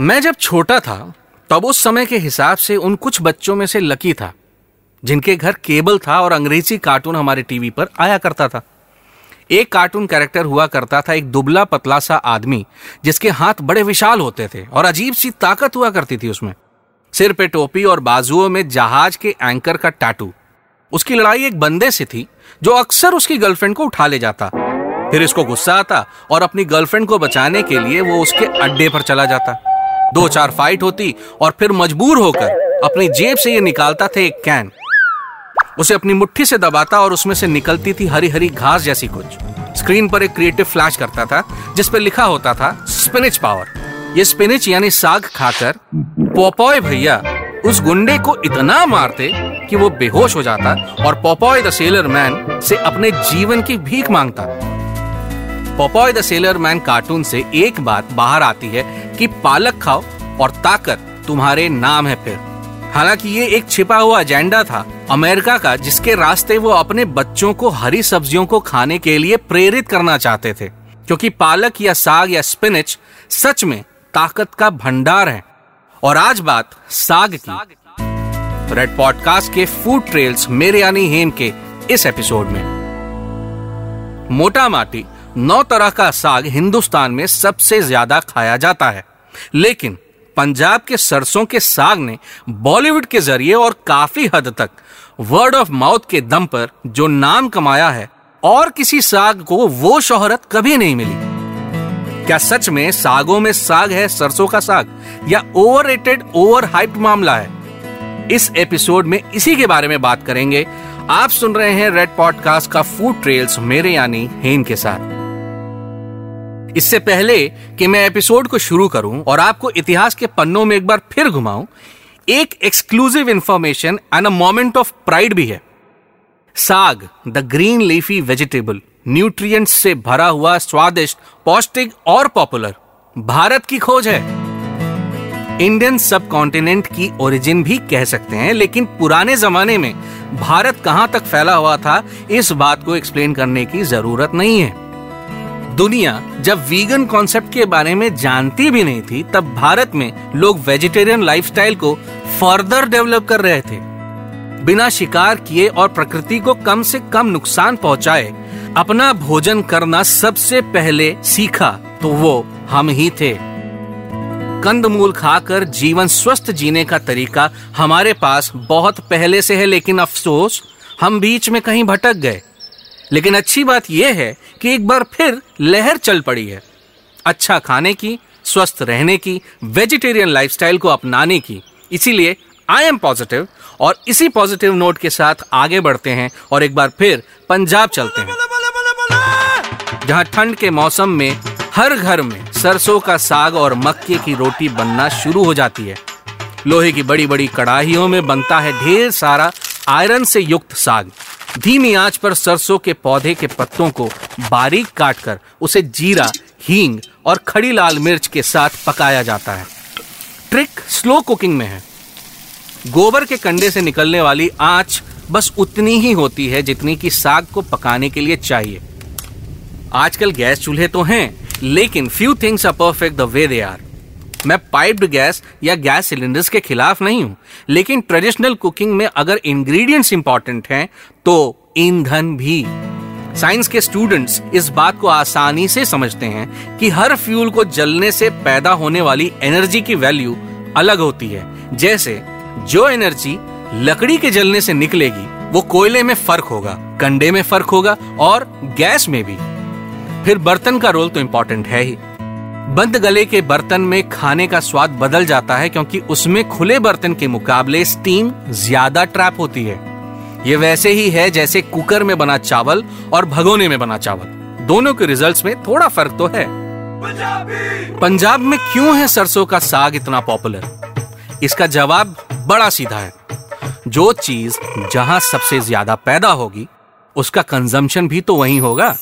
मैं जब छोटा था, तब उस समय के हिसाब से उन कुछ बच्चों में से लकी था, जिनके घर केबल था और अंग्रेज़ी कार्टून हमारे टीवी पर आया करता था। एक कार्टून कैरेक्टर हुआ करता था एक दुबला पतला सा आदमी, जिसके हाथ बड़े विशाल होते थे और अजीब सी ताकत हुआ करती थी उसमें। सिर पे टोपी और बाजुओं में जहाज़ के एंकर का टाटू। उसकी लड़ाई एक बंदे से थी, जो अक्सर उसकी गर्लफ्रेंड को उठा ले जाता। फिर इसको गुस्सा आता और अपनी गर्लफ्रेंड को बचाने के लिए वो उसके अड्डे पर चला जाता। दो चार फाइट होती और फिर मजबूर होकर अपनी जेब से ये निकालता था एक कैन उसे अपनी मुट्ठी से दबाता और उसमें से निकलती थी हरी हरी घास जैसी कुछ। स्क्रीन पर एक क्रिएटिव फ्लैश करता था, जिस पर लिखा होता था स्पिनिच पावर ये स्पिनिच यानी साग खाकर पोपॉय भैया, उस गुंडे को इतना मारते कि वो बेहोश हो जाता और पोपॉय द सेलर मैन से अपने जीवन की भीख माँगता। Popeye the sailor man cartoon से एक बात बाहर आती है कि पालक खाओ और ताकत तुम्हारे नाम है फिर। हालाँकि ये एक छिपा हुआ एजेंडा था अमेरिका का, जिसके रास्ते वो अपने बच्चों को हरी सब्जियों को खाने के लिए प्रेरित करना चाहते थे। क्योंकि पालक या साग या स्पिनिच सच में ताकत का भंडार है। और आज बात साग की। रेड पॉडकास्ट के फ़ूड ट्रेल्स मेरे यानी हेम के इस एपिसोड में। मोटा माटी नौ तरह का साग हिंदुस्तान में सबसे ज़्यादा खाया जाता है। लेकिन पंजाब के सरसों के साग ने बॉलीवुड के ज़रिए और काफ़ी हद तक वर्ड ऑफ़ माउथ के दम पर जो नाम कमाया है, और किसी साग को वो शोहरत कभी नहीं मिली। क्या सच में सागों में साग है सरसों का साग, या ओवर रेटेड ओवर हाइप मामला है? इस एपिसोड में इसी के बारे में बात करेंगे। आप सुन रहे हैं रेड पॉडकास्ट का फ़ूड ट्रेल्स मेरे यानी हेन के साथ। इससे पहले कि मैं एपिसोड को शुरू करूँ और आपको इतिहास के पन्नों में एक बार फिर घुमाऊं, एक exclusive information and a moment of pride भी है। Saag the green leafy vegetable nutrients से भरा हुआ स्वादिष्ट, पौष्टिक और पॉपुलर भारत की खोज है। इंडियन सब कॉन्टिनेंट की ओरिजिन भी कह सकते हैं, लेकिन पुराने जमाने में भारत कहाँ तक फैला हुआ था, इस बात को एक्सप्लेन करने की ज़रूरत नहीं है। दुनिया जब वीगन कॉन्सेप्ट के बारे में जानती भी नहीं थी, तब भारत में लोग वेजिटेरियन लाइफस्टाइल को फर्दर डेवलप कर रहे थे। बिना शिकार किए और प्रकृति को कम से कम नुकसान पहुँचाए, अपना भोजन करना सबसे पहले सीखा तो वो हम ही थे। कंदमूल खाकर जीवन स्वस्थ जीने का तरीका हमारे पास बहुत पहले से है, लेकिन अफसोस, हम बीच में कहीं भटक गए। लेकिन अच्छी बात यह है कि एक बार फिर लहर चल पड़ी है। अच्छा खाने की, स्वस्थ रहने की, वेजिटेरियन लाइफस्टाइल को अपनाने की। इसीलिए आई एम पॉजिटिव और इसी पॉजिटिव नोट के साथ आगे बढ़ते हैं और एक बार फिर पंजाब चलते हैं। जहाँ ठंड के मौसम में हर घर में सरसों का साग और मक्के की रोटी बनना शुरू हो जाती है। लोहे की बड़ी बड़ी कड़ाहियों में बनता है ढेर सारा आयरन से युक्त साग। धीमी आँच पर सरसों के पौधे के पत्तों को बारीक काटकर उसे जीरा, हींग और खड़ी लाल मिर्च के साथ पकाया जाता है। ट्रिक स्लो कुकिंग में है। गोबर के कंडे से निकलने वाली आँच बस उतनी ही होती है जितनी कि साग को पकाने के लिए चाहिए। आजकल गैस चूल्हे तो हैं, लेकिन few things are perfect the way they are मैं पाइप्ड गैस या गैस सिलेंडर्स के खिलाफ नहीं हूँ। लेकिन ट्रेडिशनल कुकिंग में अगर इंग्रेडिएंट्स इंपॉर्टेंट हैं तो ईंधन भी। साइंस के स्टूडेंट्स इस बात को आसानी से समझते हैं कि हर फ्यूल को जलने से पैदा होने वाली एनर्जी की वैल्यू अलग होती है। जैसे, जो एनर्जी लकड़ी के जलने से निकलेगी, वो कोयले में फ़र्क होगा, कंडे में फ़र्क होगा और गैस में भी। फिर बर्तन का रोल तो इंपॉर्टेंट है ही। बंद गले के बर्तन में खाने का स्वाद बदल जाता है क्योंकि उसमें खुले बर्तन के मुकाबले स्टीम ज़्यादा ट्रैप होती है। ये वैसे ही है जैसे कुकर में बना चावल और भगोने में बना चावल। दोनों के रिजल्ट्स में थोड़ा फ़र्क तो है। पंजाब में क्यों है सरसों का साग इतना पॉपुलर इसका जवाब बड़ा सीधा है। जो चीज़ जहाँ सबसे ज़्यादा पैदा होगी, उसका कंजम्पशन भी तो वहीं होगा।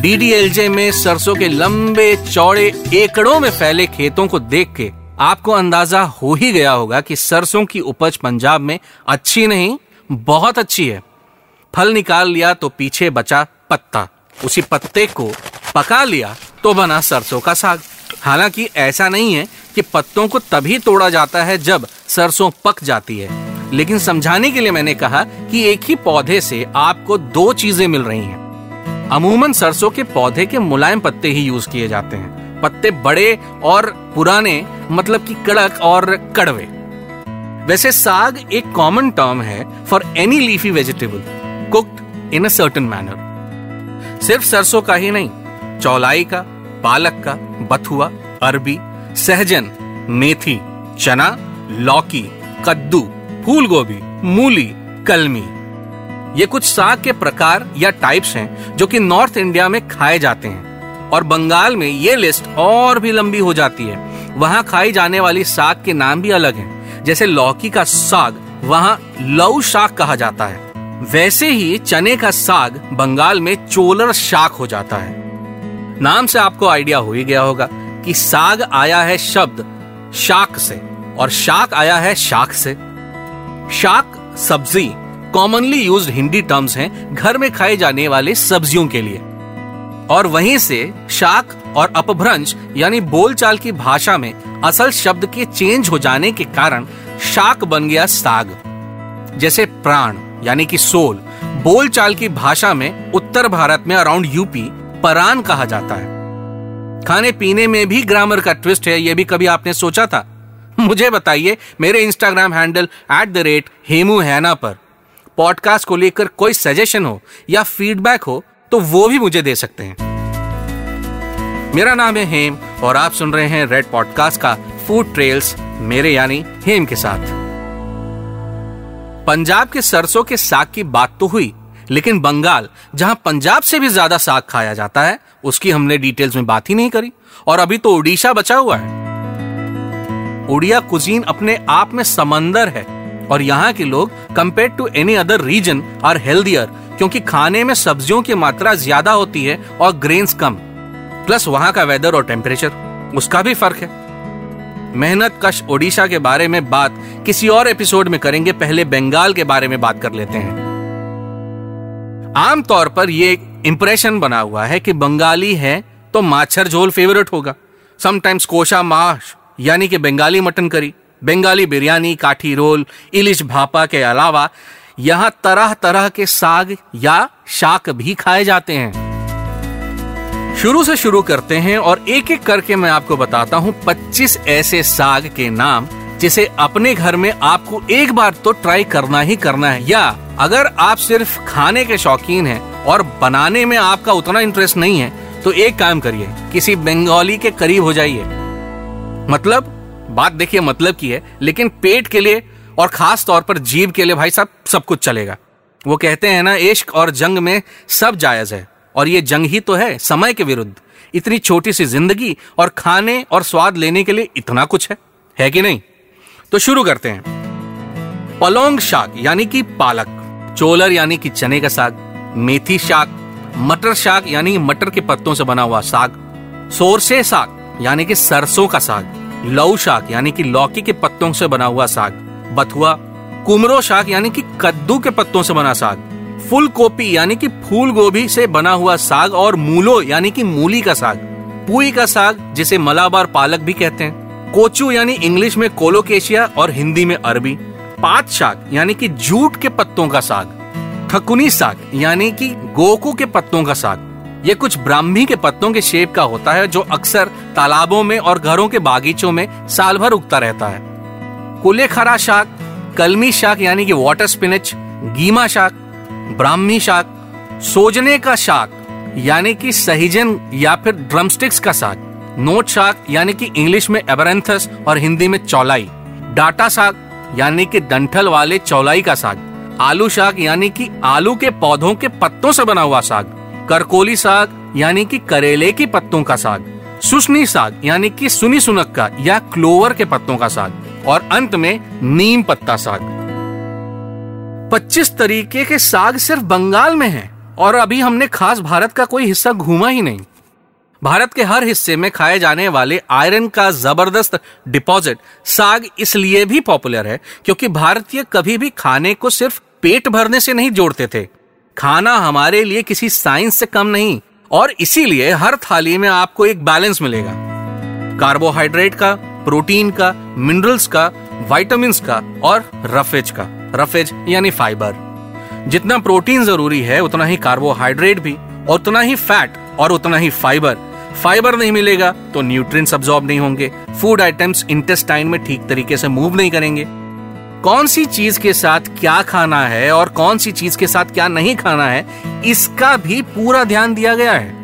डीडीएलजे में सरसों के लंबे चौड़े एकड़ों में फैले खेतों को देख के आपको अंदाज़ा हो ही गया होगा कि सरसों की उपज पंजाब में अच्छी नहीं, बहुत अच्छी है। फल निकाल लिया तो पीछे बचा पत्ता। उसी पत्ते को पका लिया तो बना सरसों का साग। हालाँकि ऐसा नहीं है कि पत्तों को तभी तोड़ा जाता है जब सरसों पक जाती है। लेकिन समझाने के लिए मैंने कहा कि एक ही पौधे से आपको दो चीज़ें मिल रही हैं। अमूमन सरसों के पौधे के मुलायम पत्ते ही यूज़ किए जाते हैं। पत्ते बड़े और पुराने मतलब कि कड़क और कड़वे। वैसे साग एक कॉमन टर्म है for any leafy vegetable cooked in a certain manner सिर्फ़ सरसों का ही नहीं, चौलाई का, पालक का, बथुआ, अरबी, सहजन, मेथी, चना, लौकी, कद्दू फूल गोभी मूली, कलमी। ये कुछ साग के प्रकार या टाइप्स हैं, जो कि नॉर्थ इंडिया में खाए जाते हैं। और बंगाल में ये लिस्ट और भी लंबी हो जाती है। वहाँ खाई जाने वाली साग के नाम भी अलग हैं। जैसे लौकी का साग, वहाँ लऊ शाक कहा जाता है। वैसे ही चने का साग बंगाल में चोलर शाक हो जाता है। नाम से आपको आइडिया हो ही गया होगा कि साग आया है शब्द शाक से, और शाक आया है शाक से। शाक, सब्ज़ी कॉमनली यूज्ड हिंदी टर्म्स हैं घर में खाए जाने वाले सब्जियों के लिए। और वहीं से शाक और अपभ्रंश, यानी बोलचाल की भाषा में असल शब्द के चेंज हो जाने के कारण शाक बन गया साग। जैसे प्राण, यानी कि सोल, बोलचाल की भाषा में उत्तर भारत में अराउंड यूपी परान कहा जाता है। खाने पीने में भी ग्रामर का ट्विस्ट है यह भी कभी आपने सोचा था? मुझे बताइए, मेरे Instagram handle at the rate Hemu हैना पर। पॉडकास्ट को लेकर कोई सजेशन हो या फीडबैक हो तो वो भी मुझे दे सकते हैं। मेरा नाम है हेम और आप सुन रहे हैं रेड पॉडकास्ट का फ़ूड ट्रेल्स मेरे यानी हेम के साथ। पंजाब के सरसों के साग की बात तो हुई, लेकिन बंगाल, जहाँ पंजाब से भी ज़्यादा साग खाया जाता है, उसकी हमने डिटेल्स में बात ही नहीं करी, और अभी तो उड़ीसा बचा हुआ है। उड़िया कुजीन अपने आप में समंदर है। और यहाँ के लोग compare to any other region are healthier क्योंकि खाने में सब्जियों की मात्रा ज़्यादा होती है और ग्रेन्स कम। प्लस वहाँ का वेदर और टेम्परेचर उसका भी फ़र्क है। मेहनत कश ओडिशा के बारे में बात किसी और एपिसोड में करेंगे, पहले बंगाल के बारे में बात कर लेते हैं। आमतौर पर यह इंप्रेशन बना हुआ है कि बंगाली है तो माछर झोल फेवरेट होगा। समटाइम्स कोशा माश, यानी कि बंगाली मटन करी। बंगाली बिरयानी, काठी रोल, इलिश भापा के अलावा यहाँ तरह तरह के साग या शाक भी खाए जाते हैं। शुरू से शुरू करते हैं और एक एक करके मैं आपको बताता हूँ 25 ऐसे साग के नाम जिसे अपने घर में आपको एक बार तो ट्राई करना ही करना है। या अगर आप सिर्फ़ खाने के शौकीन हैं और बनाने में आपका उतना इंटरेस्ट नहीं है तो एक काम करिए, किसी बंगाली के करीब हो जाइए। मतलब बात देखिए मतलब की है, लेकिन पेट के लिए और खास तौर पर जीव के लिए भाई साहब सब कुछ चलेगा। वो कहते हैं ना, इश्क और जंग में सब जायज़ है, और ये जंग ही तो है, समय के विरुद्ध। इतनी छोटी सी ज़िंदगी और खाने और स्वाद लेने के लिए इतना कुछ है है कि नहीं? तो शुरू करते हैं। पलोंग शाक, यानी कि पालक, चोलर, यानी कि चने का साग, मेथी शाक, मटर शाक, यानी मटर के पत्तों से बना हुआ साग, सोरसे साग, यानी कि सरसों का साग। लऊ शाक, यानी कि लौकी के पत्तों से बना हुआ साग, बथुआ, कुमरो शाक, यानी कि कद्दू के पत्तों से बना साग फुल कोपी यानी कि फूल गोभी से बना हुआ साग और मूलो, यानी कि मूली का साग, पुई का साग, जिसे मलाबार पालक भी कहते हैं, कोचू, यानी इंग्लिश में कोलोकेशिया और हिंदी में अरबी, पात शाक, यानी कि जूट के पत्तों का साग ठकुनी साग, यानी कि गोकू के पत्तों का साग ये कुछ ब्राह्मी के पत्तों के शेप का होता है, जो अक्सर तालाबों में और घरों के बागीचों में साल भर उगता रहता है। कुले खरा शाक, कलमी शाक यानी कि वाटर स्पिनच गीमा शाक, ब्राह्मी शाक, सोजने का शाक यानी कि सहिजन या फिर ड्रमस्टिक्स का साग नोट शाक यानी कि इंग्लिश में एबरेंथस और हिंदी में चौलाई, डाटा साग यानी कि डंठल वाले चौलाई का साग आलू शाक यानी कि आलू के पौधों के पत्तों से बना हुआ साग करकोली साग, यानी कि करेले के पत्तों का साग सुशनी साग, यानी कि सुनी सुनक का या क्लोवर के पत्तों का साग, और अंत में नीम पत्ता साग। 25 तरीके के साग सिर्फ़ बंगाल में हैं, और अभी हमने खास भारत का कोई हिस्सा घूमा ही नहीं। भारत के हर हिस्से में खाए जाने वाले आयरन का ज़बरदस्त डिपॉजिट साग इसलिए भी पॉपुलर है, क्योंकि भारतीय कभी भी खाने को सिर्फ़ पेट भरने से नहीं जोड़ते थे। खाना हमारे लिए किसी साइंस से कम नहीं, और इसीलिए हर थाली में आपको एक बैलेंस मिलेगा। कार्बोहाइड्रेट का, प्रोटीन का, मिनरल्स का वाइटामिन का, और रफेज का। रफेज यानी फाइबर। जितना प्रोटीन ज़रूरी है, उतना ही कार्बोहाइड्रेट भी उतना ही फैट, और उतना ही फाइबर। फाइबर नहीं मिलेगा तो न्यूट्रिएंट्स अब्सॉर्ब नहीं होंगे। फ़ूड आइटम्स इंटेस्टाइन में ठीक तरीके से मूव नहीं करेंगे। कौन सी चीज़ के साथ क्या खाना है और कौन सी चीज़ के साथ क्या नहीं खाना है, इसका भी पूरा ध्यान दिया गया है।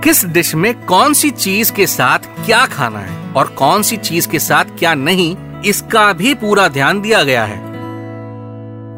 किस डिश में कौन सी चीज़ के साथ क्या खाना है और कौन सी चीज़ के साथ क्या नहीं, इसका भी पूरा ध्यान दिया गया है।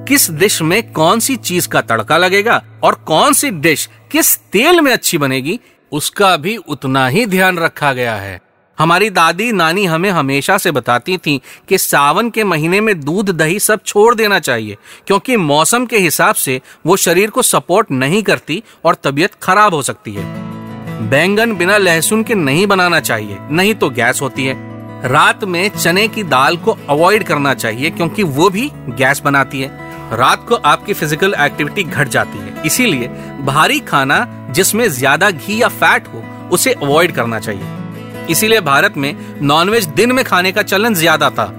किस डिश में कौन सी चीज़ का तड़का लगेगा और कौन सी डिश किस तेल में अच्छी बनेगी, उसका भी उतना ही ध्यान रखा गया है। हमारी दादी नानी हमें हमेशा से बताती थी कि सावन के महीने में दूध दही सब छोड़ देना चाहिए, क्योंकि मौसम के हिसाब से वो शरीर को सपोर्ट नहीं करती और तबीयत खराब हो सकती है। बैंगन बिना लहसुन के नहीं बनाना चाहिए, नहीं तो गैस होती है। रात में चने की दाल को अवॉइड करना चाहिए, क्योंकि वो भी गैस बनाती है। रात को आपकी फ़िज़िकल एक्टिविटी घट जाती है, इसीलिए भारी खाना जिसमें ज़्यादा घी या फैट हो, उसे अवॉइड करना चाहिए। इसीलिए भारत में नॉनवेज दिन में खाने का चलन ज़्यादा था।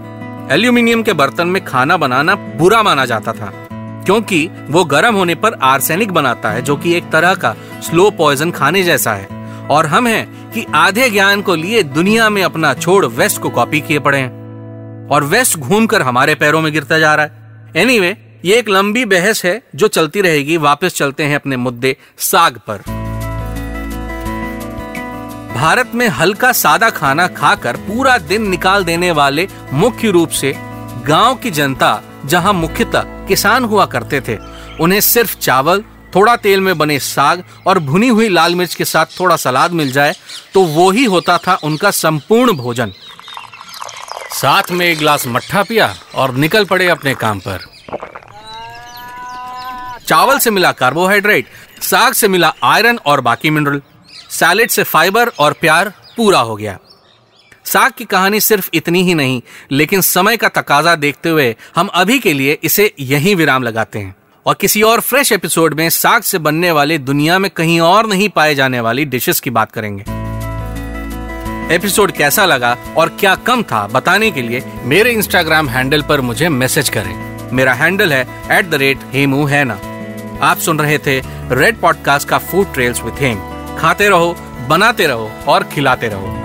एल्यूमिनियम के बर्तन में खाना बनाना बुरा माना जाता था क्योंकि वो गर्म होने पर आर्सेनिक बनाता है जो कि एक तरह का स्लो पॉइजन खाने जैसा है। और हम हैं कि आधे ज्ञान को लिए दुनिया में अपना छोड़ वेस्ट को कॉपी किए पड़े हैं। और वेस्ट घूमकर हमारे पैरों में गिरता जा रहा है। एनीवे anyway, ये एक लंबी बहस है जो चलती रहेगी वापस चलते हैं अपने मुद्दे साग पर। भारत में हल्का सादा खाना खाकर पूरा दिन निकाल देने वाले मुख्य रूप से गाँव की जनता, जहाँ मुख्यतः किसान हुआ करते थे, उन्हें सिर्फ़ चावल, थोड़ा तेल में बने साग और भुनी हुई लाल मिर्च के साथ थोड़ा सलाद मिल जाए तो वो ही होता था उनका संपूर्ण भोजन। साथ में एक गिलास मट्ठा पिया और निकल पड़े अपने काम पर। चावल से मिला कार्बोहाइड्रेट, साग से मिला आयरन और बाकी मिनरल। सैलेड से फाइबर और प्यार पूरा हो गया। साग की कहानी सिर्फ़ इतनी ही नहीं, लेकिन समय का तकाजा देखते हुए हम अभी के लिए इसे यहीं विराम लगाते हैं। और किसी और फ्रेश एपिसोड में साग से बनने वाले दुनिया में कहीं और नहीं पाए जाने वाली डिशेस की बात करेंगे। एपिसोड कैसा लगा और क्या कम था, बताने के लिए मेरे इंस्टाग्राम हैंडल पर मुझे मैसेज करें। मेरा हैंडल है एट द रेट हेमू है ना आप सुन रहे थे रेड पॉडकास्ट का फ़ूड ट्रेल्स विथ हिम खाते रहो बनाते रहो और खिलाते रहो।